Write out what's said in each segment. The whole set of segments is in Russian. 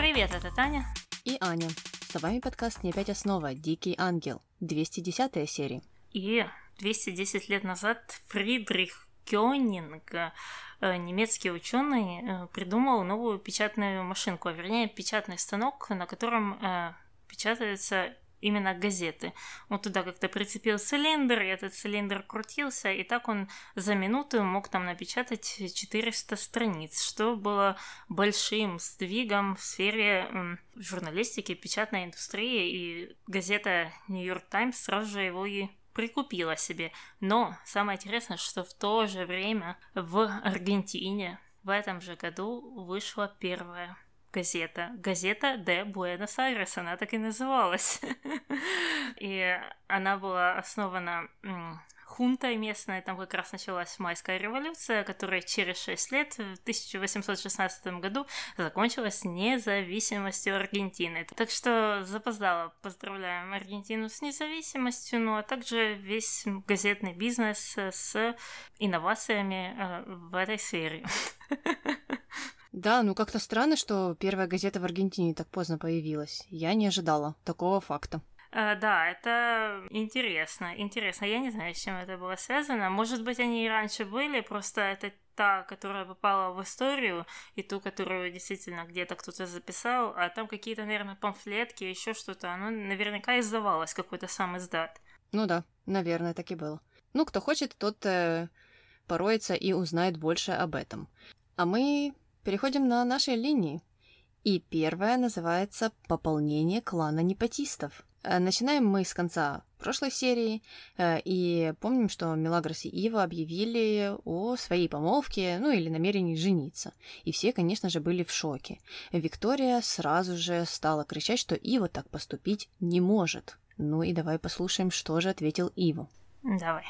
Привет, это Таня. И Аня. С вами подкаст «Не опять основа. Дикий ангел». 210 серия. И 210 лет назад Фридрих Кёнинг, э, немецкий ученый, э, придумал новую печатную машинку, а вернее печатный станок, на котором э, печатаются именно газеты. Он туда как-то прицепил цилиндр, и этот цилиндр крутился, и так он за минуту мог там напечатать 400 страниц, что было большим сдвигом в сфере журналистики, печатной индустрии, и газета «Нью-Йорк Таймс» сразу же его и прикупила себе. Но самое интересное, что в то же время в Аргентине в этом же году вышла первая газета. Газета де Буэнос-Айрес, она так и называлась. И она была основана хунтой местной, там как раз началась майская революция, которая через 6 лет, в 1816 году, закончилась независимостью Аргентины. Так что запоздало поздравляем Аргентину с независимостью, ну а также весь газетный бизнес с инновациями э, в этой сфере. Да, ну как-то странно, что первая газета в Аргентине так поздно появилась. Я не ожидала такого факта. А, да, это интересно. Интересно. Я не знаю, с чем это было связано. Может быть, они и раньше были, просто это та, которая попала в историю, и ту, которую действительно где-то кто-то записал, а там какие-то, наверное, памфлетки, еще что-то. Оно наверняка издавалось, какой-то сам издат. Ну да, наверное, так и было. Ну, кто хочет, тот э, пороется и узнает больше об этом. А мы переходим на наши линии. И первая называется «Пополнение клана непотистов». Э, начинаем мы с конца прошлой серии, э, и помним, что Мелагрос и Ива объявили о своей помолвке, ну или намерении жениться. И все, конечно же, были в шоке. Виктория сразу же стала кричать, что Ива так поступить не может. Ну и давай послушаем, что же ответил Ива. Давай.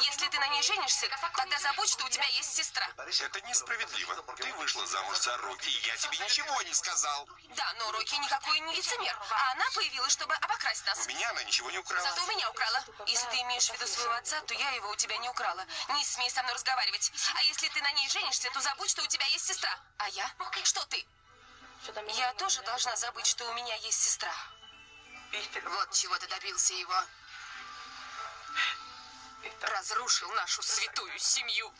Если ты на ней женишься, тогда забудь, что у тебя есть сестра. Это несправедливо. Ты вышла замуж за Рокки, и я тебе ничего не сказал. Да, но Рокки никакой не лицемер. А она появилась, чтобы обокрасть нас. У меня она ничего не украла. Зато у меня украла. Если ты имеешь в виду своего отца, то я его у тебя не украла. Не смей со мной разговаривать. А если ты на ней женишься, то забудь, что у тебя есть сестра. А я? Что ты? Я тоже должна забыть, что у меня есть сестра. Вот чего ты добился его разрушил нашу святую семью.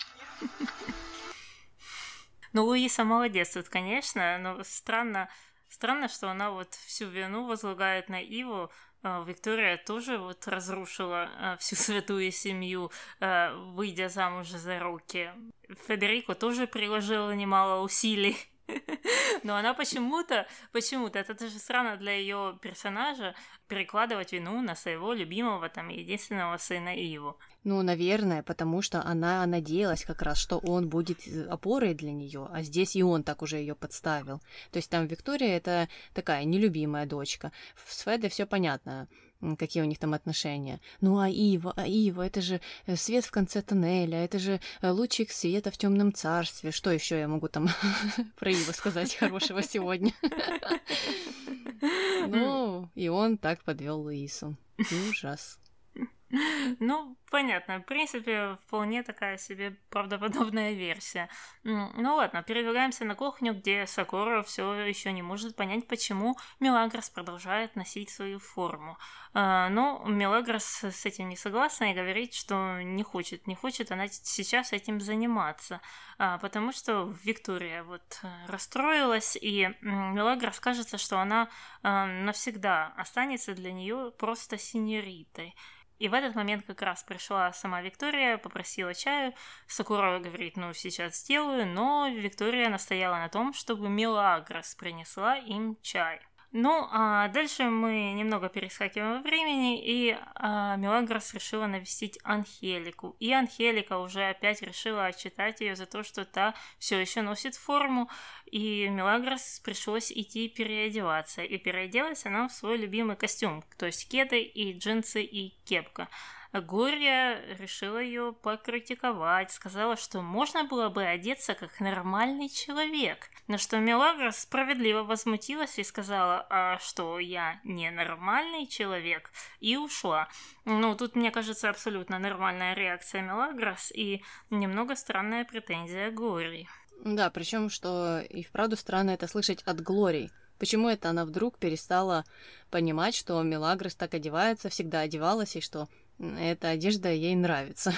Ну, Луиса молодец тут, конечно, но странно, странно, что она вот всю вину возлагает на Иву. А, Виктория тоже вот разрушила а, всю святую семью, а, выйдя замуж за руки. Федерико тоже приложила немало усилий но она почему-то, почему-то, это даже странно для ее персонажа, перекладывать вину на своего любимого, там, единственного сына Иву. Ну, наверное, потому что она надеялась как раз, что он будет опорой для нее, а здесь и он так уже ее подставил. То есть там Виктория это такая нелюбимая дочка. В Сведе все понятно какие у них там отношения. Ну а Ива, а Ива, это же э, свет в конце тоннеля, это же э, лучик света в темном царстве. Что еще я могу там про Ива сказать хорошего сегодня? Ну, и он так подвел Луису. Ужас. Ну, понятно. В принципе, вполне такая себе правдоподобная версия. Ну ладно, передвигаемся на кухню, где Сакура все еще не может понять, почему Мелагрос продолжает носить свою форму. А, но Мелагрос с этим не согласна и говорит, что не хочет, не хочет она сейчас этим заниматься, а, потому что Виктория вот э, расстроилась, и Мелагрос кажется, что она а, навсегда останется для нее просто синеритой. И в этот момент как раз пришла сама Виктория, попросила чаю. Сакурова говорит, ну, сейчас сделаю, но Виктория настояла на том, чтобы Мелагрос принесла им чай. Ну, а дальше мы немного перескакиваем во времени, и а, Мелагрос решила навестить Анхелику. И Анхелика уже опять решила отчитать ее за то, что та все еще носит форму, и Мелагрос пришлось идти переодеваться. И переоделась она в свой любимый костюм, то есть кеды и джинсы и кепка. Горья решила ее покритиковать, сказала, что можно было бы одеться как нормальный человек. На что Мелагра справедливо возмутилась и сказала, а что я не нормальный человек, и ушла. Ну, тут, мне кажется, абсолютно нормальная реакция Мелагрос и немного странная претензия Гори. Да, причем, что и вправду странно это слышать от Глории. Почему это она вдруг перестала понимать, что Мелагрос так одевается, всегда одевалась, и что эта одежда ей нравится?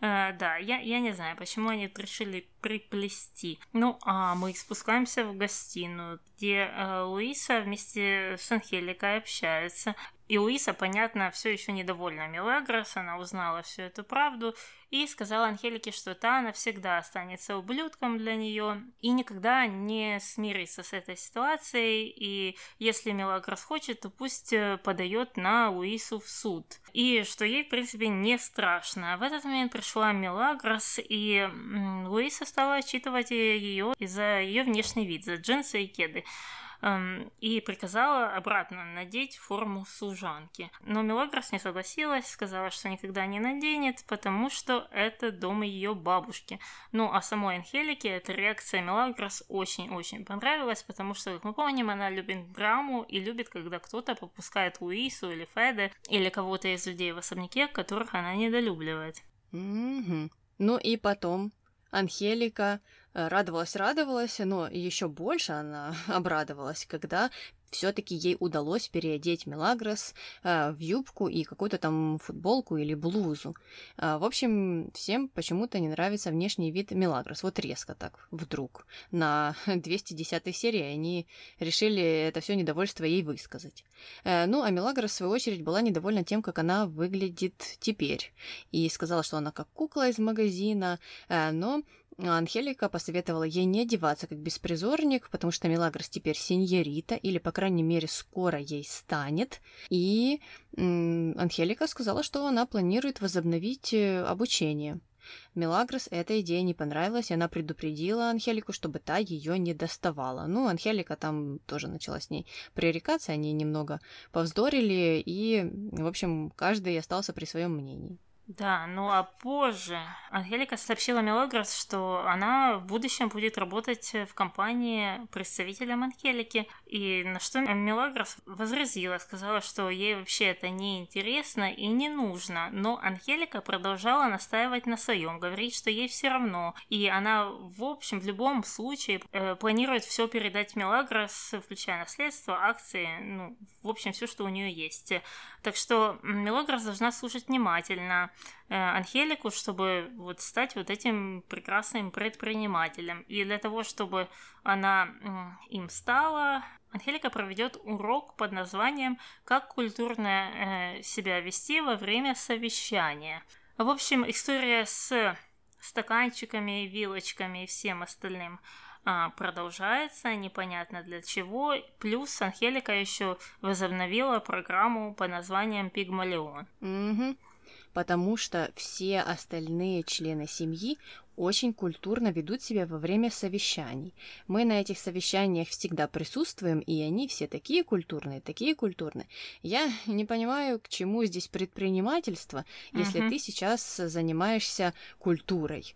Uh, да, я, я не знаю, почему они решили приплести. Ну, а мы спускаемся в гостиную, где uh, Луиса вместе с Анхеликой общаются. И Луиса, понятно, все еще недовольна Мелагрос, она узнала всю эту правду и сказала Анхелике, что та навсегда останется ублюдком для нее и никогда не смирится с этой ситуацией. И если Мелагрос хочет, то пусть э, подает на Луису в суд. И что ей, в принципе, не страшно. В этот момент пришла Мелагрос, и Луиса стала отчитывать ее из-за ее внешний вид, за джинсы и кеды и приказала обратно надеть форму служанки. Но Мелагрос не согласилась, сказала, что никогда не наденет, потому что это дом ее бабушки. Ну, а самой Анхелике эта реакция Мелагрос очень-очень понравилась, потому что, как мы помним, она любит драму и любит, когда кто-то попускает Луису или Феде или кого-то из людей в особняке, которых она недолюбливает. Mm-hmm. Ну и потом Анхелика Э, радовалась, радовалась, но еще больше она обрадовалась, когда все-таки ей удалось переодеть Мелагрос э, в юбку и какую-то там футболку или блузу. Э, в общем, всем почему-то не нравится внешний вид Мелагрос. Вот резко так, вдруг. На 210 серии они решили это все недовольство ей высказать. Э, ну, а Мелагрос, в свою очередь, была недовольна тем, как она выглядит теперь. И сказала, что она как кукла из магазина, э, Анхелика посоветовала ей не одеваться как беспризорник, потому что Мелагрос теперь сеньорита, или, по крайней мере, скоро ей станет. И Анхелика сказала, что она планирует возобновить э, обучение. Мелагрос эта идея не понравилась, и она предупредила Анхелику, чтобы та ее не доставала. Ну, Анхелика там тоже начала с ней пререкаться, они немного повздорили, и, в общем, каждый остался при своем мнении. Да, ну а позже. Ангелика сообщила Мелагрос, что она в будущем будет работать в компании представителем Ангелики, и на что Мелагрос возразила, сказала, что ей вообще это не интересно и не нужно, но Ангелика продолжала настаивать на своем, говорить, что ей все равно, и она, в общем, в любом случае э, планирует все передать Мелагрос, включая наследство, акции, ну, в общем, все, что у нее есть. Так что Мелагрос должна слушать внимательно, Анхелику, чтобы вот стать вот этим прекрасным предпринимателем. И для того, чтобы она им стала, Анхелика проведет урок под названием «Как культурно э, себя вести во время совещания». В общем, история с стаканчиками, вилочками и всем остальным а, продолжается, непонятно для чего. Плюс Анхелика еще возобновила программу по названием Пигмалион. Mm-hmm потому что все остальные члены семьи очень культурно ведут себя во время совещаний. Мы на этих совещаниях всегда присутствуем, и они все такие культурные, такие культурные. Я не понимаю, к чему здесь предпринимательство, если uh-huh. ты сейчас занимаешься культурой.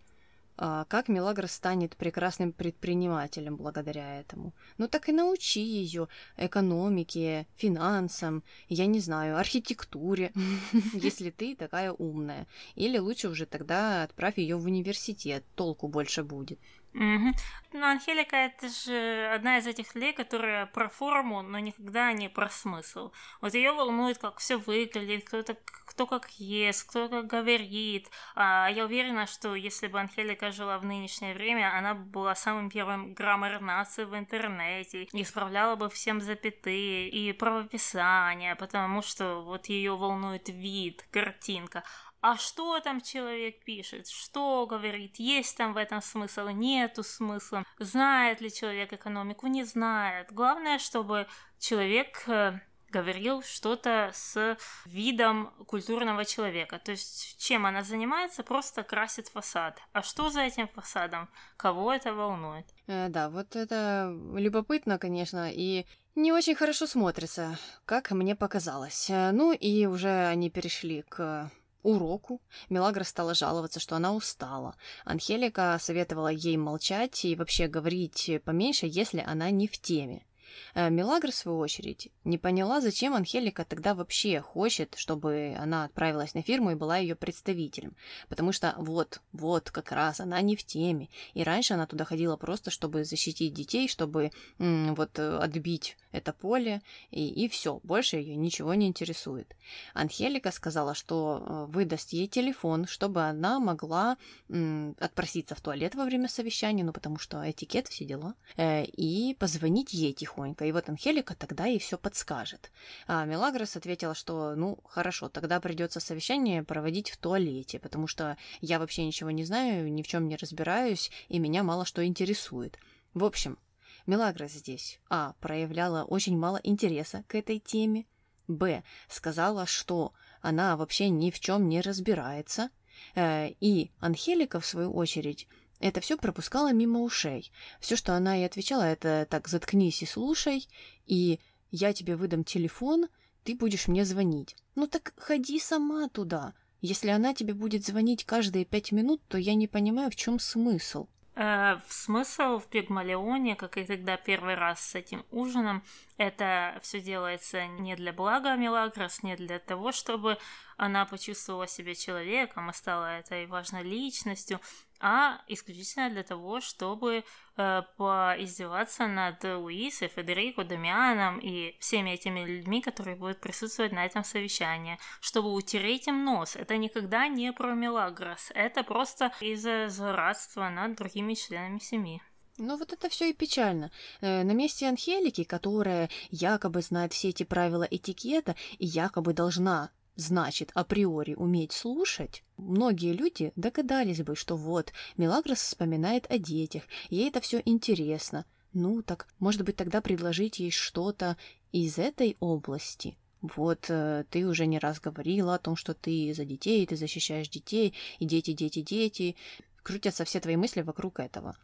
А, как Мелагрос станет прекрасным предпринимателем благодаря этому. Ну так и научи ее экономике, финансам, я не знаю, архитектуре, если ты такая умная. Или лучше уже тогда отправь ее в университет, толку больше будет. Угу. Ну, Анхелика это же одна из этих людей, которая про форму, но никогда не про смысл. Вот ее волнует, как все выглядит, кто-то, кто как ест, кто как говорит. А я уверена, что если бы Анхелика жила в нынешнее время, она была самым первым граммар нации в интернете, исправляла бы всем запятые и правописания, потому что вот ее волнует вид, картинка а что там человек пишет, что говорит, есть там в этом смысл, нету смысла, знает ли человек экономику, не знает. Главное, чтобы человек э, говорил что-то с видом культурного человека. То есть чем она занимается, просто красит фасад. А что за этим фасадом? Кого это волнует? Э, да, вот это любопытно, конечно, и не очень хорошо смотрится, как мне показалось. Э, ну и уже они перешли к уроку. Мелагра стала жаловаться, что она устала. Анхелика советовала ей молчать и вообще говорить поменьше, если она не в теме. Э, Мелагра, в свою очередь, не поняла, зачем Анхелика тогда вообще хочет, чтобы она отправилась на фирму и была ее представителем. Потому что вот, вот, как раз она не в теме. И раньше она туда ходила просто, чтобы защитить детей, чтобы м- вот э, отбить это поле, и, и все, больше ее ничего не интересует. Анхелика сказала, что э, выдаст ей телефон, чтобы она могла м- отпроситься в туалет во время совещания, ну потому что этикет, все дела, э, и позвонить ей тихонько. И вот Анхелика тогда ей все подскажет. А Мелагрос ответила, что ну хорошо, тогда придется совещание проводить в туалете, потому что я вообще ничего не знаю, ни в чем не разбираюсь, и меня мало что интересует. В общем, Мелагрос здесь А. проявляла очень мало интереса к этой теме, Б. сказала, что она вообще ни в чем не разбирается, э, и Анхелика, в свою очередь, это все пропускала мимо ушей. Все, что она ей отвечала, это так, заткнись и слушай, и я тебе выдам телефон, ты будешь мне звонить. Ну так ходи сама туда. Если она тебе будет звонить каждые пять минут, то я не понимаю, в чем смысл. Э, смысл в Пигмалионе, как и тогда первый раз с этим ужином, это все делается не для блага Мелагрос, не для того, чтобы она почувствовала себя человеком и стала этой важной личностью, а исключительно для того, чтобы э, поиздеваться над Луисой, Федерико, Дамианом и всеми этими людьми, которые будут присутствовать на этом совещании, чтобы утереть им нос. Это никогда не про Мелагрос, это просто из-за злорадства над другими членами семьи. Ну вот это все и печально. Э, на месте Анхелики, которая якобы знает все эти правила этикета и якобы должна значит априори уметь слушать, многие люди догадались бы, что вот, Мелагрос вспоминает о детях, ей это все интересно. Ну так, может быть, тогда предложить ей что-то из этой области. Вот э, ты уже не раз говорила о том, что ты за детей, ты защищаешь детей, и дети, дети, дети. Крутятся все твои мысли вокруг этого.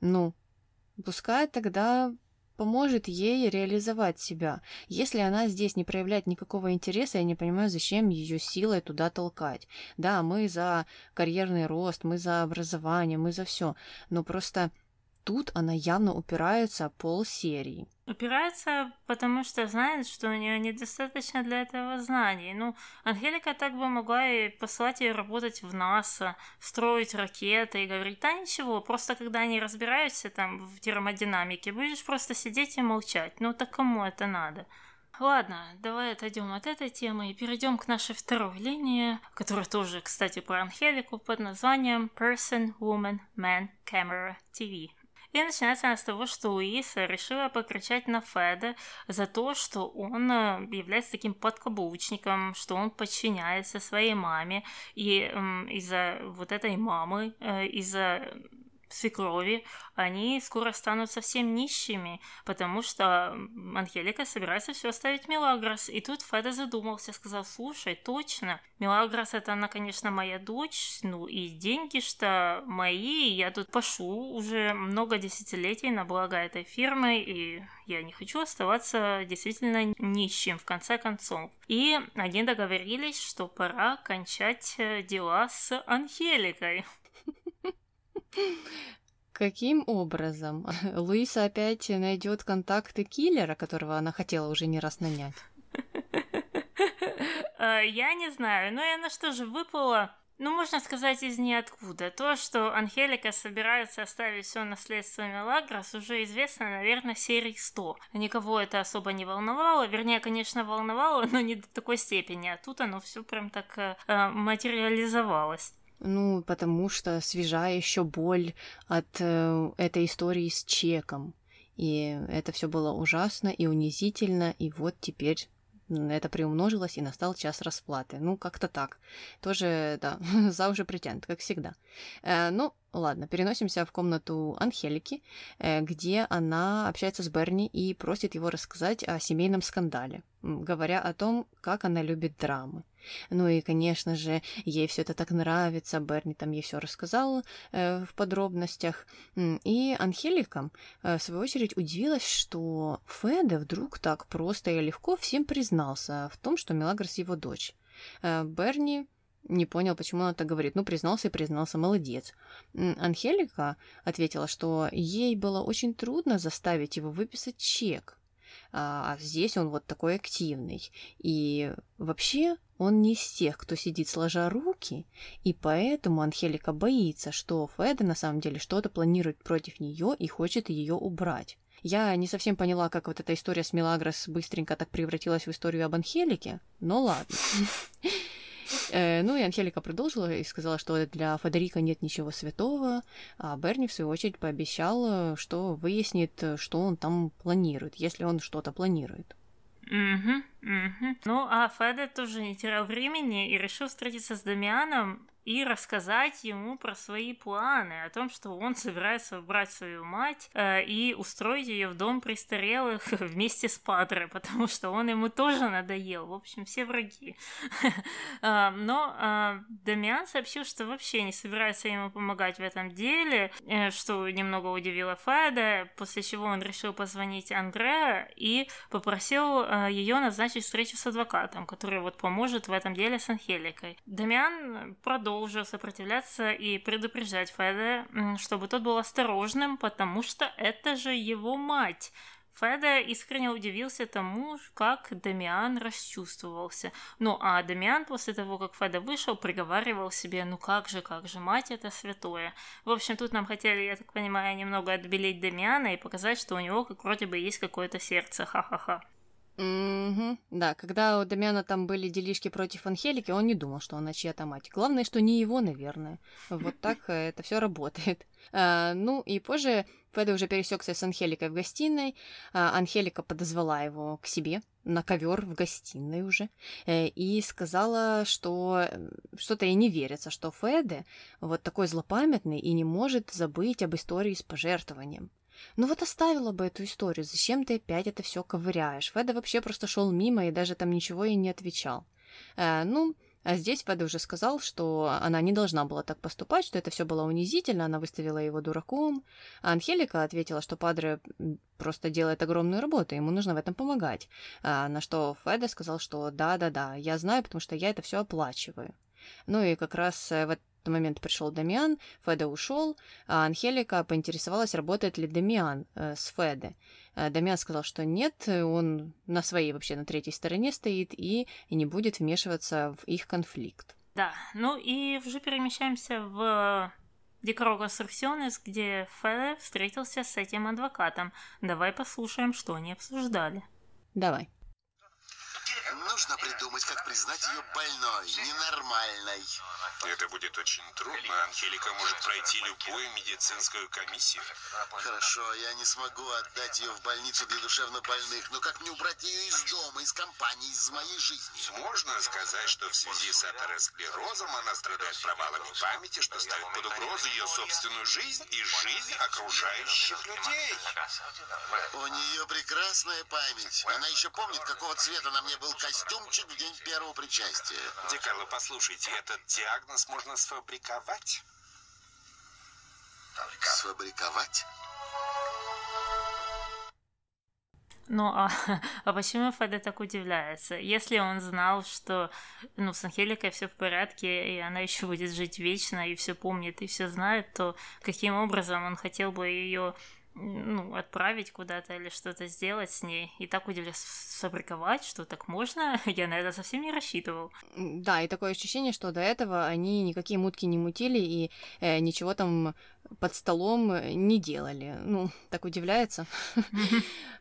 Ну, пускай тогда поможет ей реализовать себя. Если она здесь не проявляет никакого интереса, я не понимаю, зачем ее силой туда толкать. Да, мы за карьерный рост, мы за образование, мы за все, но просто тут она явно упирается пол серии. Упирается, потому что знает, что у нее недостаточно для этого знаний. Ну, Ангелика так бы могла и послать ее работать в НАСА, строить ракеты и говорить, да ничего, просто когда они разбираются там в термодинамике, будешь просто сидеть и молчать. Ну, так кому это надо? Ладно, давай отойдем от этой темы и перейдем к нашей второй линии, которая тоже, кстати, про Ангелику под названием Person, Woman, Man, Camera, TV. И начинается она с того, что Луиса решила покричать на Феда за то, что он э, является таким подкаблучником, что он подчиняется своей маме, и из-за вот этой мамы, э, из-за свекрови, они скоро станут совсем нищими, потому что Ангелика собирается все оставить Мелагрос. И тут Феда задумался, сказал, слушай, точно, Мелагрос это она, конечно, моя дочь, ну и деньги что мои, я тут пошу уже много десятилетий на благо этой фирмы, и я не хочу оставаться действительно нищим в конце концов. И они договорились, что пора кончать э, дела с Ангеликой. Каким образом? Луиса опять найдет контакты киллера, которого она хотела уже не раз нанять. Э, я не знаю, но и она что же выпала ну, можно сказать, из ниоткуда. То, что Анхелика собирается оставить все наследство Мелагрос, уже известно, наверное, серии 100. Никого это особо не волновало. Вернее, конечно, волновало, но не до такой степени. А тут оно все прям так э, э материализовалось. Ну, потому что свежа еще боль от э, этой истории с чеком. И это все было ужасно и унизительно, и вот теперь это приумножилось, и настал час расплаты. Ну, как-то так. Тоже, да, за уже притянут, как всегда. Э, ну, ладно, переносимся в комнату Анхелики, э, где она общается с Берни и просит его рассказать о семейном скандале, говоря о том, как она любит драмы. Ну и, конечно же, ей все это так нравится. Берни там ей все рассказал э, в подробностях. И Анхелика, э, в свою очередь, удивилась, что Феде вдруг так просто и легко всем признался в том, что Мелагрос его дочь. Э, Берни не понял, почему она так говорит. Ну, признался и признался, молодец. Анхелика ответила, что ей было очень трудно заставить его выписать чек. а здесь он вот такой активный. И вообще он не из тех, кто сидит сложа руки, и поэтому Анхелика боится, что Феда на самом деле что-то планирует против нее и хочет ее убрать. Я не совсем поняла, как вот эта история с Мелагрос быстренько так превратилась в историю об Анхелике, но ладно. Э, ну и Анхелика продолжила и сказала, что для Федерика нет ничего святого, а Берни, в свою очередь, пообещал, что выяснит, что он там планирует, если он что-то планирует. Угу, угу. Ну, а Феде тоже не терял времени и решил встретиться с Дамианом и рассказать ему про свои планы, о том, что он собирается убрать свою мать э, и устроить ее в дом престарелых вместе с Падре, потому что он ему тоже надоел. В общем, все враги. А, но а, Дамиан сообщил, что вообще не собирается ему помогать в этом деле, э, что немного удивило Феда, после чего он решил позвонить Андреа и попросил э, ее назначить встречу с адвокатом, который вот поможет в этом деле с Анхеликой. Дамиан продолжил продолжил сопротивляться и предупреждать Феда, чтобы тот был осторожным, потому что это же его мать. Феда искренне удивился тому, как Дамиан расчувствовался. Ну а Дамиан после того, как Феда вышел, приговаривал себе, ну как же, как же, мать это святое. В общем, тут нам хотели, я так понимаю, немного отбелить Дамиана и показать, что у него как вроде бы есть какое-то сердце, ха-ха-ха. Угу. Да, когда у Дамиана там были делишки против Анхелики, он не думал, что она чья-то мать. Главное, что не его, наверное. Вот так э, это все работает. А, ну и позже Феда уже пересекся с Анхеликой в гостиной. А, Анхелика подозвала его к себе на ковер в гостиной уже э, и сказала, что что-то ей не верится, что Феде вот такой злопамятный и не может забыть об истории с пожертвованием. Ну вот оставила бы эту историю, зачем ты опять это все ковыряешь? Феда вообще просто шел мимо и даже там ничего ей не отвечал. Э, ну, а здесь Феда уже сказал, что она не должна была так поступать, что это все было унизительно, она выставила его дураком. А Анхелика ответила, что Падре просто делает огромную работу, ему нужно в этом помогать. А, на что Феда сказал, что да-да-да, я знаю, потому что я это все оплачиваю. Ну и как раз э, в этот момент пришел Дамиан, Феда ушел, а Анхелика поинтересовалась, работает ли Дамиан э, с Феде. Э, Дамиан сказал, что нет, он на своей вообще на третьей стороне стоит и, и не будет вмешиваться в их конфликт. Да, ну и уже перемещаемся в Декрогос Рексионес, где Феде встретился с этим адвокатом. Давай послушаем, что они обсуждали. Давай. Нужно придумать, как признать ее больной, ненормальной. Это будет очень трудно. Анхелика может пройти любую медицинскую комиссию. Хорошо, я не смогу отдать ее в больницу для душевнобольных, но как мне убрать ее из дома, из компании, из моей жизни? Можно сказать, что в связи с атеросклерозом она страдает провалами памяти, что ставит под угрозу ее собственную жизнь и жизнь окружающих людей. У нее прекрасная память. Она еще помнит, какого цвета на мне был костюмчик в день первого причастия. Декарло, послушайте, этот диагноз можно сфабриковать? Сфабриковать? Ну, а, а почему Феда так удивляется? Если он знал, что ну, с Анхеликой все в порядке, и она еще будет жить вечно, и все помнит, и все знает, то каким образом он хотел бы ее ну, отправить куда-то или что-то сделать с ней. И так удивляюсь, сфабриковать, что так можно, я на это совсем не рассчитывал. Да, и такое ощущение, что до этого они никакие мутки не мутили и э, ничего там под столом не делали. Ну, так удивляется.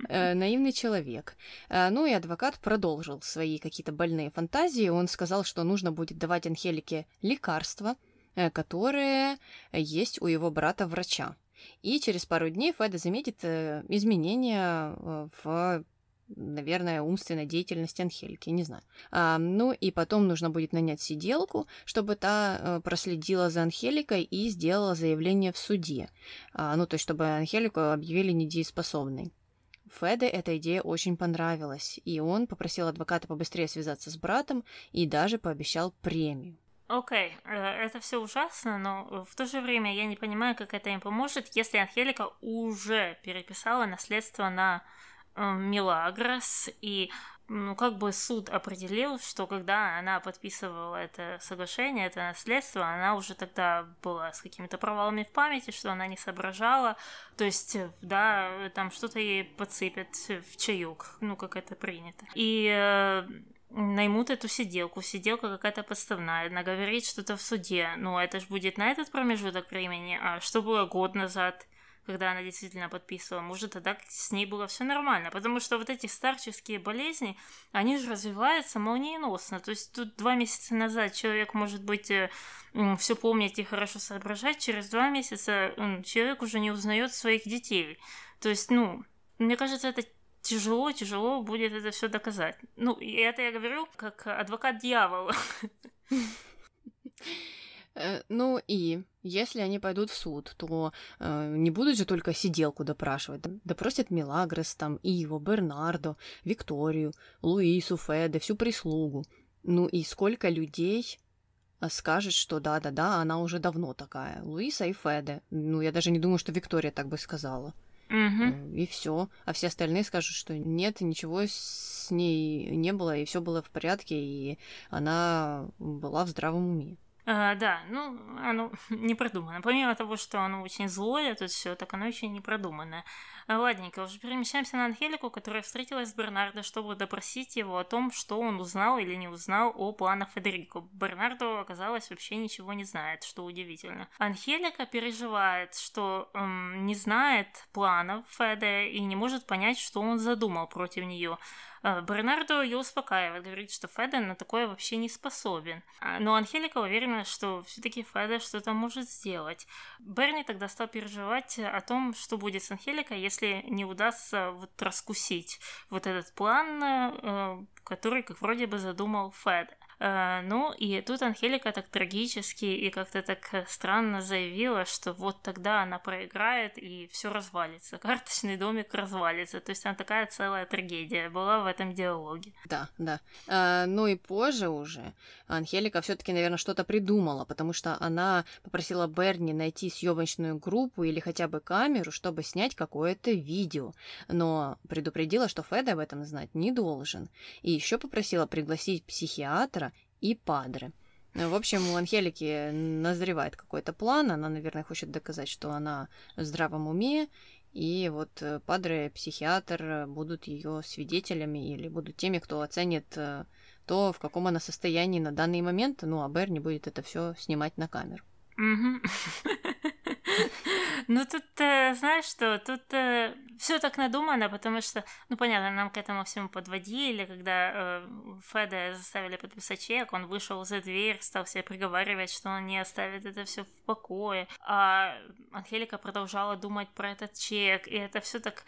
Э, наивный человек. Э, ну и адвокат продолжил свои какие-то больные фантазии. Он сказал, что нужно будет давать Анхелике лекарства, э, которые есть у его брата-врача. И через пару дней Феда заметит э, изменения э, в наверное, умственной деятельности Анхельки, не знаю. А, ну и потом нужно будет нанять сиделку, чтобы та э, проследила за Анхеликой и сделала заявление в суде. А, ну, то есть, чтобы Анхелику объявили недееспособной. Феде эта идея очень понравилась, и он попросил адвоката побыстрее связаться с братом и даже пообещал премию. Окей, okay. Э, это все ужасно, но в то же время я не понимаю, как это им поможет, если Анхелика уже переписала наследство на э, Милагрос, и ну, как бы суд определил, что когда она подписывала это соглашение, это наследство, она уже тогда была с какими-то провалами в памяти, что она не соображала, то есть, да, там что-то ей подсыпят в чаюк, ну, как это принято. И э, наймут эту сиделку, сиделка какая-то подставная, она говорит что-то в суде, ну, это же будет на этот промежуток времени, а что было год назад, когда она действительно подписывала, может, тогда с ней было все нормально, потому что вот эти старческие болезни, они же развиваются молниеносно, то есть тут два месяца назад человек может быть э, все помнить и хорошо соображать, через два месяца человек уже не узнает своих детей, то есть, ну, мне кажется, это тяжело, тяжело будет это все доказать. Ну, и это я говорю как адвокат дьявола. Э, ну и если они пойдут в суд, то э, не будут же только сиделку допрашивать. Допросят Милагрес, там, Иво, Бернардо, Викторию, Луису, Феде, всю прислугу. Ну и сколько людей э, скажет, что да-да-да, она уже давно такая. Луиса и Феде. Ну, я даже не думаю, что Виктория так бы сказала. Угу. И все. А все остальные скажут, что нет, ничего с ней не было, и все было в порядке, и она была в здравом уме. А, да, ну, оно не продумано. Помимо того, что оно очень злое, тут все, так оно еще не продумано. А, ладненько, уже перемещаемся на Анхелику, которая встретилась с Бернардо, чтобы допросить его о том, что он узнал или не узнал о планах Федерико. Бернардо, оказалось, вообще ничего не знает, что удивительно. Анхелика переживает, что эм, не знает планов Феде и не может понять, что он задумал против нее. Э, Бернардо ее успокаивает, говорит, что Феда на такое вообще не способен. А, но Анхелика уверена, что все-таки Феда что-то может сделать. Берни тогда стал переживать о том, что будет с Анхеликой, если не удастся вот раскусить вот этот план, э, который, как вроде бы, задумал Феда. Э, ну, и тут Анхелика так трагически и как-то так э, странно заявила, что вот тогда она проиграет и все развалится. Карточный домик развалится. То есть она такая целая трагедия была в этом диалоге. Да, да. А, ну и позже уже Анхелика все-таки, наверное, что-то придумала, потому что она попросила Берни найти съемочную группу или хотя бы камеру, чтобы снять какое-то видео. Но предупредила, что Фед об этом знать не должен. И еще попросила пригласить психиатра и Падре. В общем, у Анхелики назревает какой-то план, она, наверное, хочет доказать, что она в здравом уме, и вот э, Падре, психиатр будут ее свидетелями или будут теми, кто оценит э, то, в каком она состоянии на данный момент, ну а Берни будет это все снимать на камеру. Ну, тут, э, знаешь что, тут э, все так надумано, потому что, ну, понятно, нам к этому всему подводили, когда э, Феда заставили подписать чек, он вышел за дверь, стал себе приговаривать, что он не оставит это все в покое, а Анхелика продолжала думать про этот чек, и это все так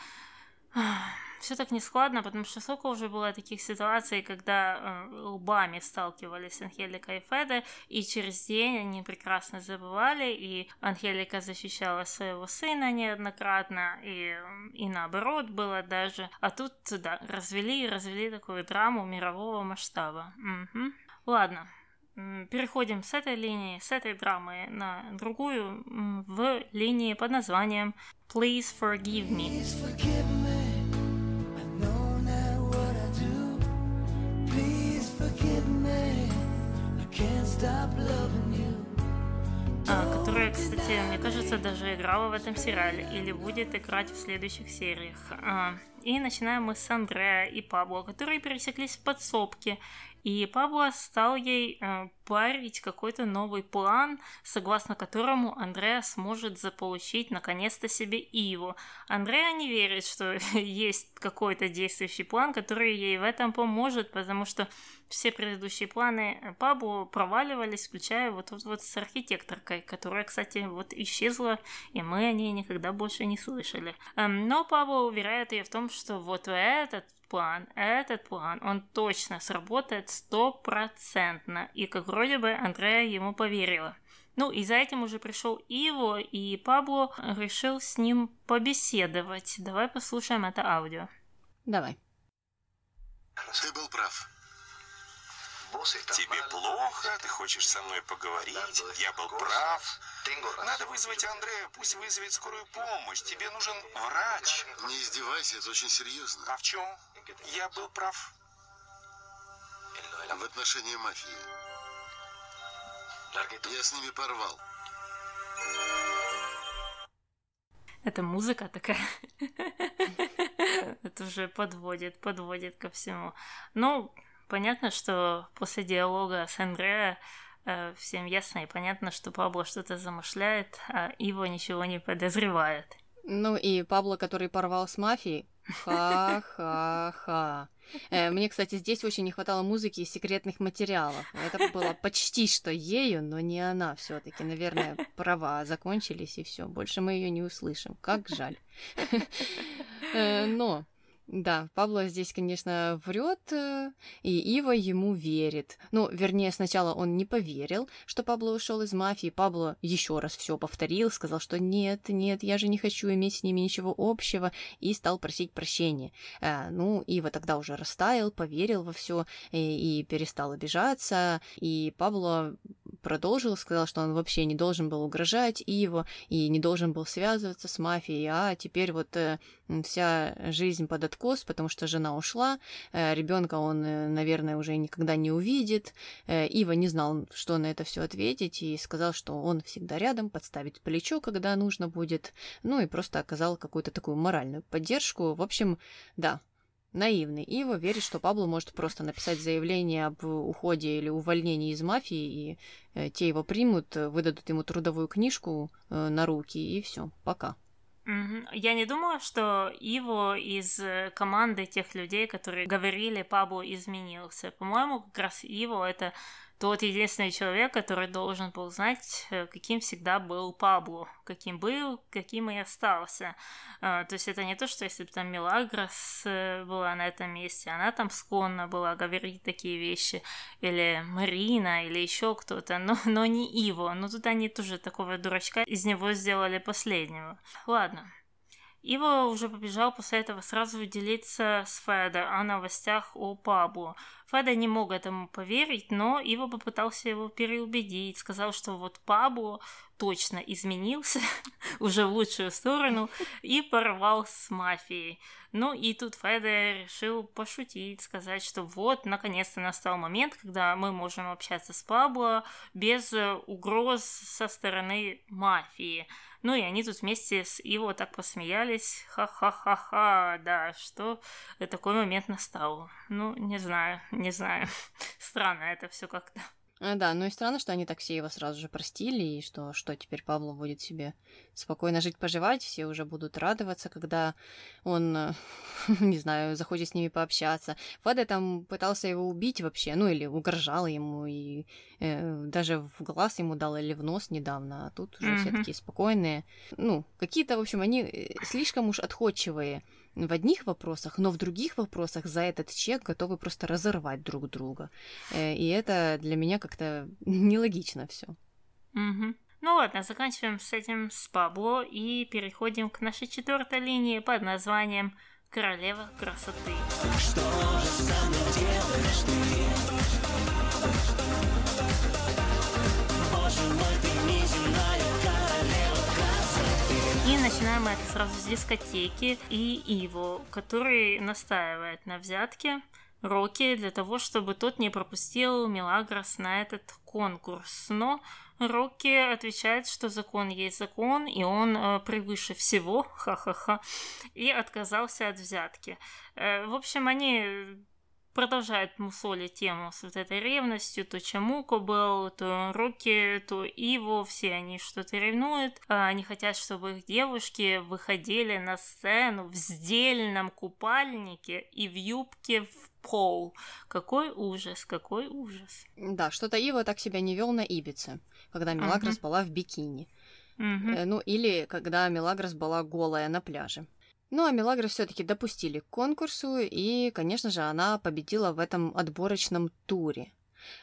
все так нескладно, потому что сколько уже было таких ситуаций, когда э, лбами сталкивались Анхелика и Феде, и через день они прекрасно забывали, и Анхелика защищала своего сына неоднократно, и, и наоборот было даже. А тут, да, развели и развели такую драму мирового масштаба. Угу. Ладно, переходим с этой линии, с этой драмы на другую, в линии под названием Please Forgive Me. Please forgive me. Которая, кстати, мне кажется, даже играла в этом сериале или будет играть в следующих сериях. А, и начинаем мы с Андреа и Пабло, которые пересеклись в подсобке и Пабло стал ей э, парить какой-то новый план, согласно которому Андреа сможет заполучить наконец-то себе Иву. Андреа не верит, что есть какой-то действующий план, который ей в этом поможет, потому что все предыдущие планы Пабло проваливались, включая вот, вот, вот с архитекторкой, которая, кстати, вот исчезла, и мы о ней никогда больше не слышали. Эм, но Пабло уверяет ее в том, что вот этот план, этот план, он точно сработает стопроцентно. И как вроде бы Андрея ему поверила. Ну, и за этим уже пришел Иво, и Пабло решил с ним побеседовать. Давай послушаем это аудио. Давай. Ты был прав. Тебе плохо, ты хочешь со мной поговорить, я был прав. Надо вызвать Андрея, пусть вызовет скорую помощь. Тебе нужен врач. Не издевайся, это очень серьезно. А в чем? Я был прав. В отношении мафии. Я с ними порвал. Это музыка такая. Это уже подводит, подводит ко всему. Ну, понятно, что после диалога с Андреа э, всем ясно и понятно, что Пабло что-то замышляет, а Иво ничего не подозревает. Ну и Пабло, который порвал с мафией, ха-ха-ха. Э, мне, кстати, здесь очень не хватало музыки и секретных материалов. Это было почти что ею, но не она все-таки. Наверное, права закончились и все. Больше мы ее не услышим. Как жаль. Э, но да, Пабло здесь, конечно, врет, э, и Ива ему верит. Ну, вернее, сначала он не поверил, что Пабло ушел из мафии. Пабло еще раз все повторил, сказал, что нет, нет, я же не хочу иметь с ними ничего общего, и стал просить прощения. А, ну, Ива тогда уже растаял, поверил во все и, э, и перестал обижаться. И Пабло продолжил, сказал, что он вообще не должен был угрожать Иво и не должен был связываться с мафией, а теперь вот вся жизнь под откос, потому что жена ушла, э, ребенка он, э, наверное, уже никогда не увидит. Э, Ива не знал, что на это все ответить, и сказал, что он всегда рядом, подставит плечо, когда нужно будет, ну и просто оказал какую-то такую моральную поддержку. В общем, да, наивный. Ива верит, что Пабло может просто написать заявление об уходе или увольнении из мафии, и те его примут, выдадут ему трудовую книжку на руки, и все, пока. Я не думала, что Иво из э, команды тех людей, которые говорили, Пабло изменился. По-моему, как раз Иво это тот единственный человек, который должен был знать, э, каким всегда был Пабло, каким был, каким и остался. А, то есть это не то, что если бы там Мелагрос э, была на этом месте, она там склонна была говорить такие вещи, или Марина, или еще кто-то, но, но не Иво. Но тут они тоже такого дурачка из него сделали последнего. Ладно, Ива уже побежал после этого сразу делиться с Феда о новостях о Пабло. Феда не мог этому поверить, но Ива попытался его переубедить, сказал, что вот Пабло точно изменился уже в лучшую сторону и порвал с мафией. Ну и тут Феда решил пошутить, сказать, что вот, наконец-то настал момент, когда мы можем общаться с Пабло без угроз со стороны мафии. Ну и они тут вместе с Иво так посмеялись. Ха-ха-ха-ха, да, что такой момент настал. Ну, не знаю, не знаю. Странно это все как-то. А, да, ну и странно, что они так все его сразу же простили, и что, что теперь Павло будет себе спокойно жить, поживать, все уже будут радоваться, когда он, э, не знаю, захочет с ними пообщаться. Фада там пытался его убить вообще, ну или угрожал ему, и э, даже в глаз ему дал или в нос недавно, а тут уже mm-hmm. все такие спокойные. Ну, какие-то, в общем, они э, слишком уж отходчивые в одних вопросах, но в других вопросах за этот чек готовы просто разорвать друг друга. Э, и это для меня как-то нелогично все. Угу. Ну ладно, заканчиваем с этим с Пабло и переходим к нашей четвертой линии под названием Королева красоты. Что же со мной делаешь ты? Начинаем это сразу с дискотеки и Иво, который настаивает на взятке Рокки для того, чтобы тот не пропустил Мелагрос на этот конкурс. Но Рокки отвечает, что закон есть закон, и он э, превыше всего, ха-ха-ха, и отказался от взятки. Э, в общем, они продолжает мусолить тему с вот этой ревностью, то Чамуко был, то Руки, то Иво, все они что-то ревнуют, а они хотят, чтобы их девушки выходили на сцену в сдельном купальнике и в юбке в пол. Какой ужас, какой ужас. Да, что-то Иво так себя не вел на Ибице, когда Мелагрос uh-huh. была в бикини. Uh-huh. Ну, или когда Мелагрос была голая на пляже. Ну а Мелагрос все-таки допустили к конкурсу, и, конечно же, она победила в этом отборочном туре.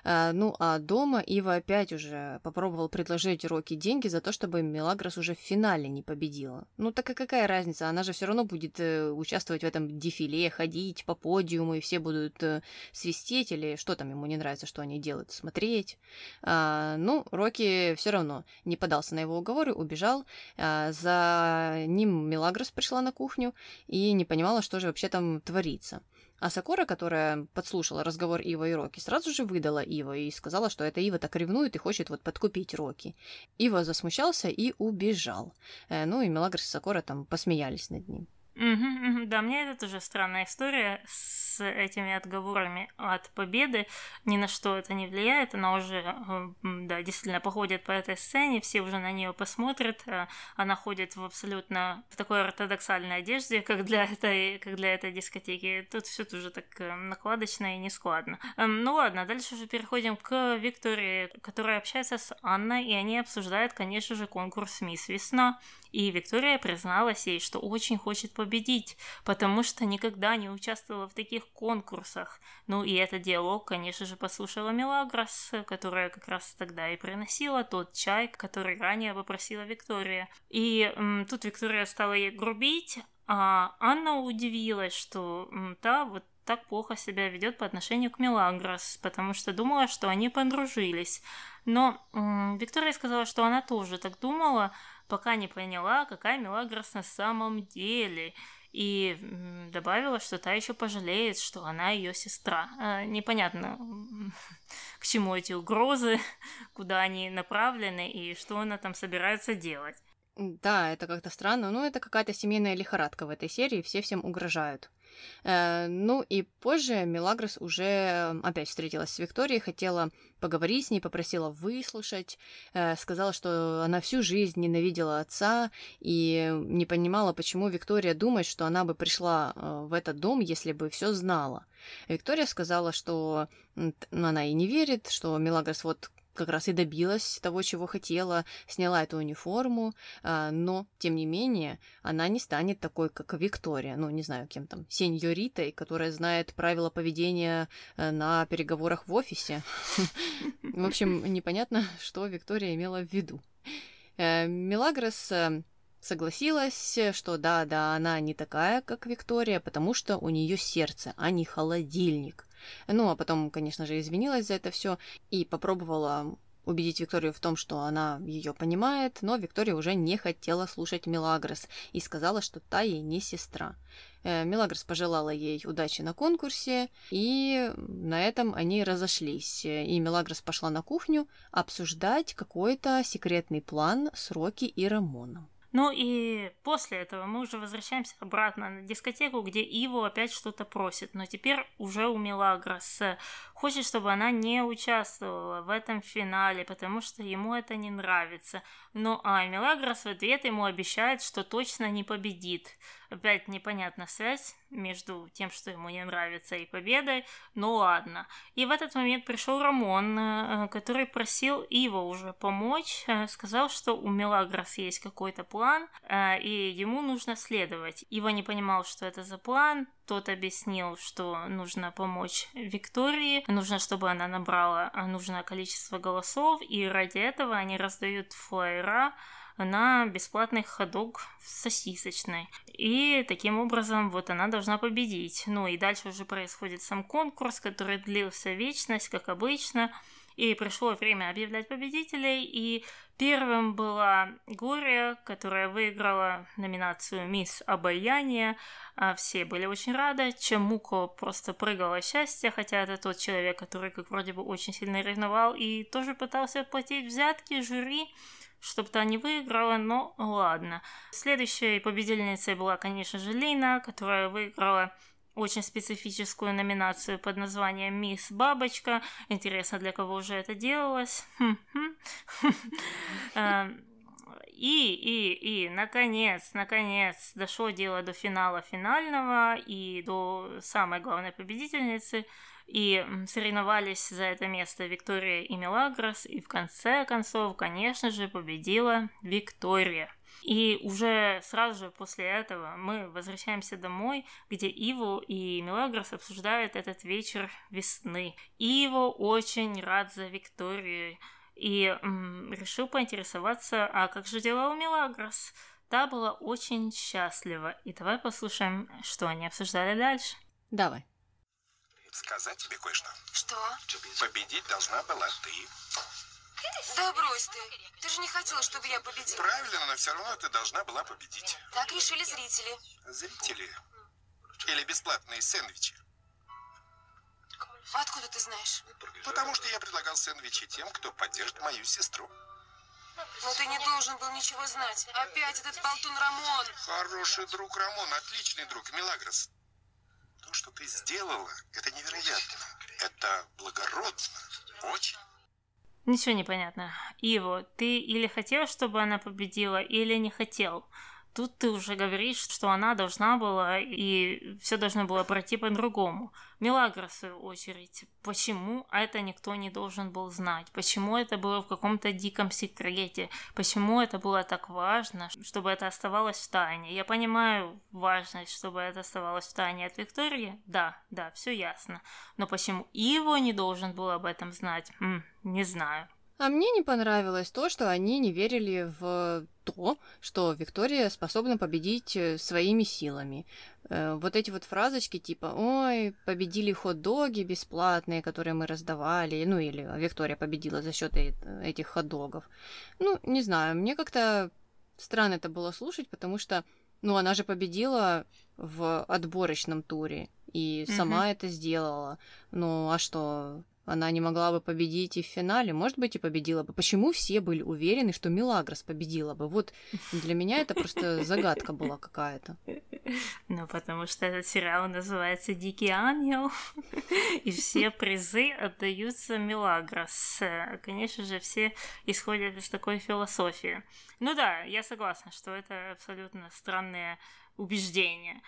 А, ну, а дома Ива опять уже попробовал предложить Рокки деньги за то, чтобы Мелагрос уже в финале не победила. Ну, так и какая разница? Она же все равно будет э, участвовать в этом дефиле, ходить по подиуму, и все будут э, свистеть, или что там ему не нравится, что они делают, смотреть. А, ну, Рокки все равно не подался на его уговоры, убежал. А, за ним Мелагрос пришла на кухню и не понимала, что же вообще там творится. А Сакура, которая подслушала разговор Ива и Роки, сразу же выдала Ива и сказала, что это Ива так ревнует и хочет вот подкупить Роки. Ива засмущался и убежал. Э, ну и Мелагрос и Сакура там посмеялись над ним. Угу, угу, да, мне это тоже странная история с этими отговорами от победы. Ни на что это не влияет. Она уже, э, да, действительно походит по этой сцене, все уже на нее посмотрят. Э, она ходит в абсолютно в такой ортодоксальной одежде, как для этой, как для этой дискотеки. Тут все тоже так э, накладочно и нескладно. Эм, ну ладно, дальше уже переходим к Виктории, которая общается с Анной, и они обсуждают, конечно же, конкурс «Мисс Весна». И Виктория призналась ей, что очень хочет победить, потому что никогда не участвовала в таких конкурсах. Ну и этот диалог, конечно же, послушала Мелагрос, которая как раз тогда и приносила тот чай, который ранее попросила Виктория. И м, тут Виктория стала ей грубить, а Анна удивилась, что м, та вот так плохо себя ведет по отношению к Мелагрос, потому что думала, что они подружились. Но м, Виктория сказала, что она тоже так думала, пока не поняла, какая Мелагрос на самом деле. И добавила, что та еще пожалеет, что она ее сестра. А, непонятно, к чему эти угрозы, куда они направлены и что она там собирается делать. Да, это как-то странно. Ну, это какая-то семейная лихорадка в этой серии, все всем угрожают. Э, ну и позже Мелагрос уже опять встретилась с Викторией, хотела поговорить с ней, попросила выслушать, э, сказала, что она всю жизнь ненавидела отца и не понимала, почему Виктория думает, что она бы пришла э, в этот дом, если бы все знала. Виктория сказала, что она и не верит, что Мелагрос вот как раз и добилась того, чего хотела, сняла эту униформу, а, но, тем не менее, она не станет такой, как Виктория, ну, не знаю, кем там, сеньоритой, которая знает правила поведения э, на переговорах в офисе. В общем, непонятно, что Виктория имела в виду. Э, Мелагрос э, согласилась, что да, да, она не такая, как Виктория, потому что у нее сердце, а не холодильник. Ну, а потом, конечно же, извинилась за это все и попробовала убедить Викторию в том, что она ее понимает, но Виктория уже не хотела слушать Мелагрос и сказала, что та ей не сестра. Э, Мелагрос пожелала ей удачи на конкурсе, и на этом они разошлись. И Мелагрос пошла на кухню обсуждать какой-то секретный план с Роки и Рамоном. Ну и после этого мы уже возвращаемся обратно на дискотеку, где Иву опять что-то просит, но теперь уже у Мелагрос. Хочет, чтобы она не участвовала в этом финале, потому что ему это не нравится. Ну а Мелагрос в ответ ему обещает, что точно не победит. Опять непонятна связь между тем, что ему не нравится, и победой. Ну ладно. И в этот момент пришел Рамон, э, который просил Ива уже помочь. Э, сказал, что у Мелагрос есть какой-то план, э, и ему нужно следовать. Ива не понимал, что это за план. Тот объяснил, что нужно помочь Виктории, нужно, чтобы она набрала нужное количество голосов, и ради этого они раздают флайера на бесплатный ходок в сосисочной. И таким образом вот она должна победить. Ну и дальше уже происходит сам конкурс, который длился вечность, как обычно. И пришло время объявлять победителей, и первым была Глория, которая выиграла номинацию «Мисс Обаяние». А все были очень рады. Чемуко просто прыгала от счастья, хотя это тот человек, который, как вроде бы, очень сильно ревновал и тоже пытался платить взятки жюри чтобы та не выиграла, но ладно. Следующей победительницей была, конечно же, Лина, которая выиграла очень специфическую номинацию под названием «Мисс Бабочка». Интересно, для кого уже это делалось. Эм, и, и, и, наконец, наконец, дошло дело до финала финального и до самой главной победительницы – и соревновались за это место Виктория и Мелагрос, и в конце концов, конечно же, победила Виктория. И уже сразу же после этого мы возвращаемся домой, где Иво и Мелагрос обсуждают этот вечер весны. Иво очень рад за Викторию и м, решил поинтересоваться, а как же дела у Мелагрос? Та была очень счастлива. И давай послушаем, что они обсуждали дальше. Давай сказать тебе кое-что. Что? Победить должна была ты. Да брось ты. Ты же не хотела, чтобы я победила. Правильно, но все равно ты должна была победить. Так решили зрители. Зрители? Или бесплатные сэндвичи? Откуда ты знаешь? Потому что я предлагал сэндвичи тем, кто поддержит мою сестру. Но ты не должен был ничего знать. Опять этот болтун Рамон. Хороший друг Рамон, отличный друг, Милагрос. То, что ты сделала, это невероятно. Это благородно. Очень. Ничего не понятно. Иво, ты или хотел, чтобы она победила, или не хотел. Тут ты уже говоришь, что она должна была, и все должно было пройти по-другому. Милагра, в свою очередь, почему это никто не должен был знать? Почему это было в каком-то диком секрете? Почему это было так важно, чтобы это оставалось в тайне? Я понимаю важность, чтобы это оставалось в тайне от Виктории. Да, да, все ясно. Но почему Иво не должен был об этом знать? М, не знаю. А мне не понравилось то, что они не верили в то, что Виктория способна победить э, своими силами. Э, вот эти вот фразочки типа «Ой, победили хот-доги бесплатные, которые мы раздавали», ну или «Виктория победила за счет этих хот-догов». Ну, не знаю, мне как-то странно это было слушать, потому что, ну, она же победила в отборочном туре и сама mm-hmm. это сделала. Ну, а что, она не могла бы победить и в финале, может быть, и победила бы. Почему все были уверены, что Милагрос победила бы? Вот для меня это просто загадка была какая-то. Ну, потому что этот сериал называется «Дикий ангел», и все призы отдаются Милагрос. Конечно же, все исходят из такой философии. Ну да, я согласна, что это абсолютно странное убеждение.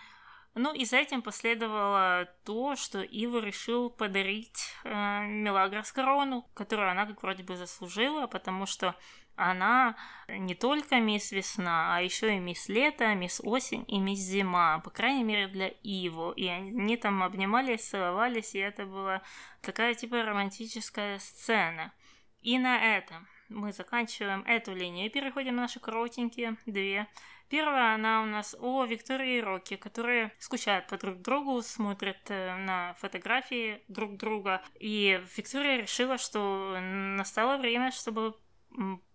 Ну и за этим последовало то, что Ива решил подарить э, Мелагрос корону, которую она как вроде бы заслужила, потому что она не только мисс Весна, а еще и мисс Лето, мисс Осень и мисс Зима, по крайней мере для Иво. И они там обнимались, целовались, и это была такая типа романтическая сцена. И на этом мы заканчиваем эту линию и переходим на наши коротенькие две Первая, она у нас о Виктории и Рокки, которые скучают по друг другу, смотрят э, на фотографии друг друга. И Виктория решила, что настало время, чтобы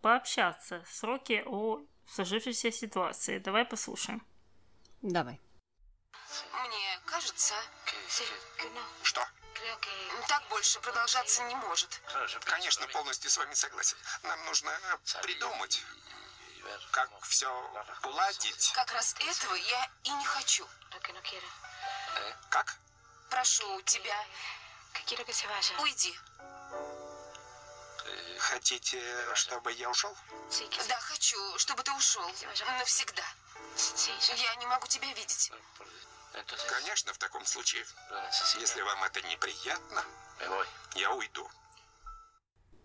пообщаться с Рокки о сложившейся ситуации. Давай послушаем. Давай. Мне кажется... Что? Так больше продолжаться не может. Конечно, полностью с вами согласен. Нам нужно придумать как все уладить. Как раз этого я и не хочу. Как? Прошу тебя, уйди. Хотите, чтобы я ушел? Да, хочу, чтобы ты ушел. Навсегда. Я не могу тебя видеть. Конечно, в таком случае. Если вам это неприятно, я уйду.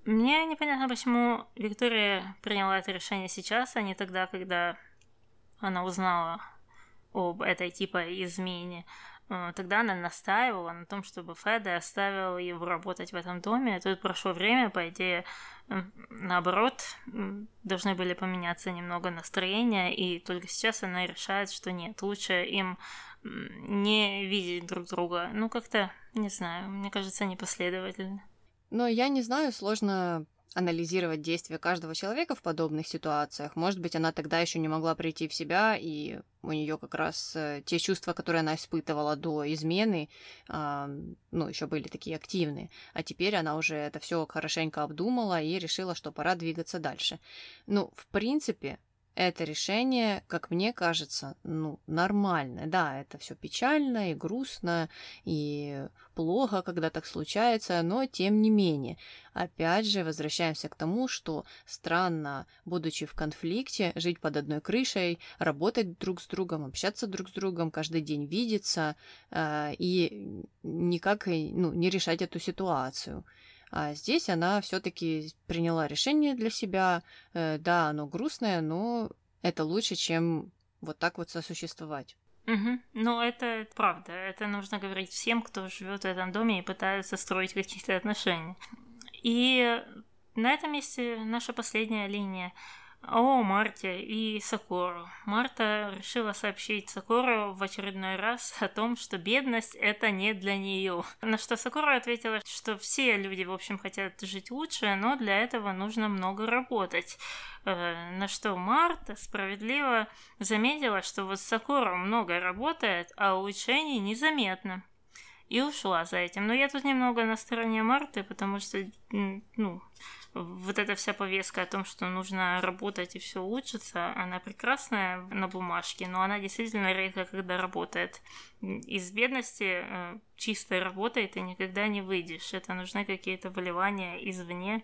Мне непонятно, почему Виктория приняла это решение сейчас, а не тогда, когда она узнала об этой типа измене. Э, тогда она настаивала на том, чтобы Феда оставил его работать в этом доме. Тут прошло время, по идее, наоборот, должны были поменяться немного настроения, и только сейчас она решает, что нет, лучше им не видеть друг друга. Ну, как-то, не знаю, мне кажется, непоследовательно. Но я не знаю, сложно анализировать действия каждого человека в подобных ситуациях. Может быть, она тогда еще не могла прийти в себя, и у нее как раз э, те чувства, которые она испытывала до измены, э, ну, еще были такие активные. А теперь она уже это все хорошенько обдумала и решила, что пора двигаться дальше. Ну, в принципе, это решение, как мне кажется, ну, нормальное. Да, это все печально и грустно, и плохо, когда так случается, но тем не менее. Опять же, возвращаемся к тому, что странно, будучи в конфликте, жить под одной крышей, работать друг с другом, общаться друг с другом, каждый день видеться э, и никак ну, не решать эту ситуацию. А здесь она все-таки приняла решение для себя. Э, да, оно грустное, но это лучше, чем вот так вот сосуществовать. Угу. Ну, это правда. Это нужно говорить всем, кто живет в этом доме и пытается строить какие-то отношения. И на этом месте наша последняя линия о Марте и Сакуру. Марта решила сообщить Сакуру в очередной раз о том, что бедность это не для нее. На что Сакура ответила, что все люди, в общем, хотят жить лучше, но для этого нужно много работать. Э, на что Марта справедливо заметила, что вот Сакура много работает, а улучшений незаметно. И ушла за этим. Но я тут немного на стороне Марты, потому что, ну, вот эта вся повестка о том, что нужно работать и все улучшится, она прекрасная на бумажке, но она действительно редко когда работает. Из бедности э, чистой работой ты никогда не выйдешь. Это нужны какие-то выливания извне,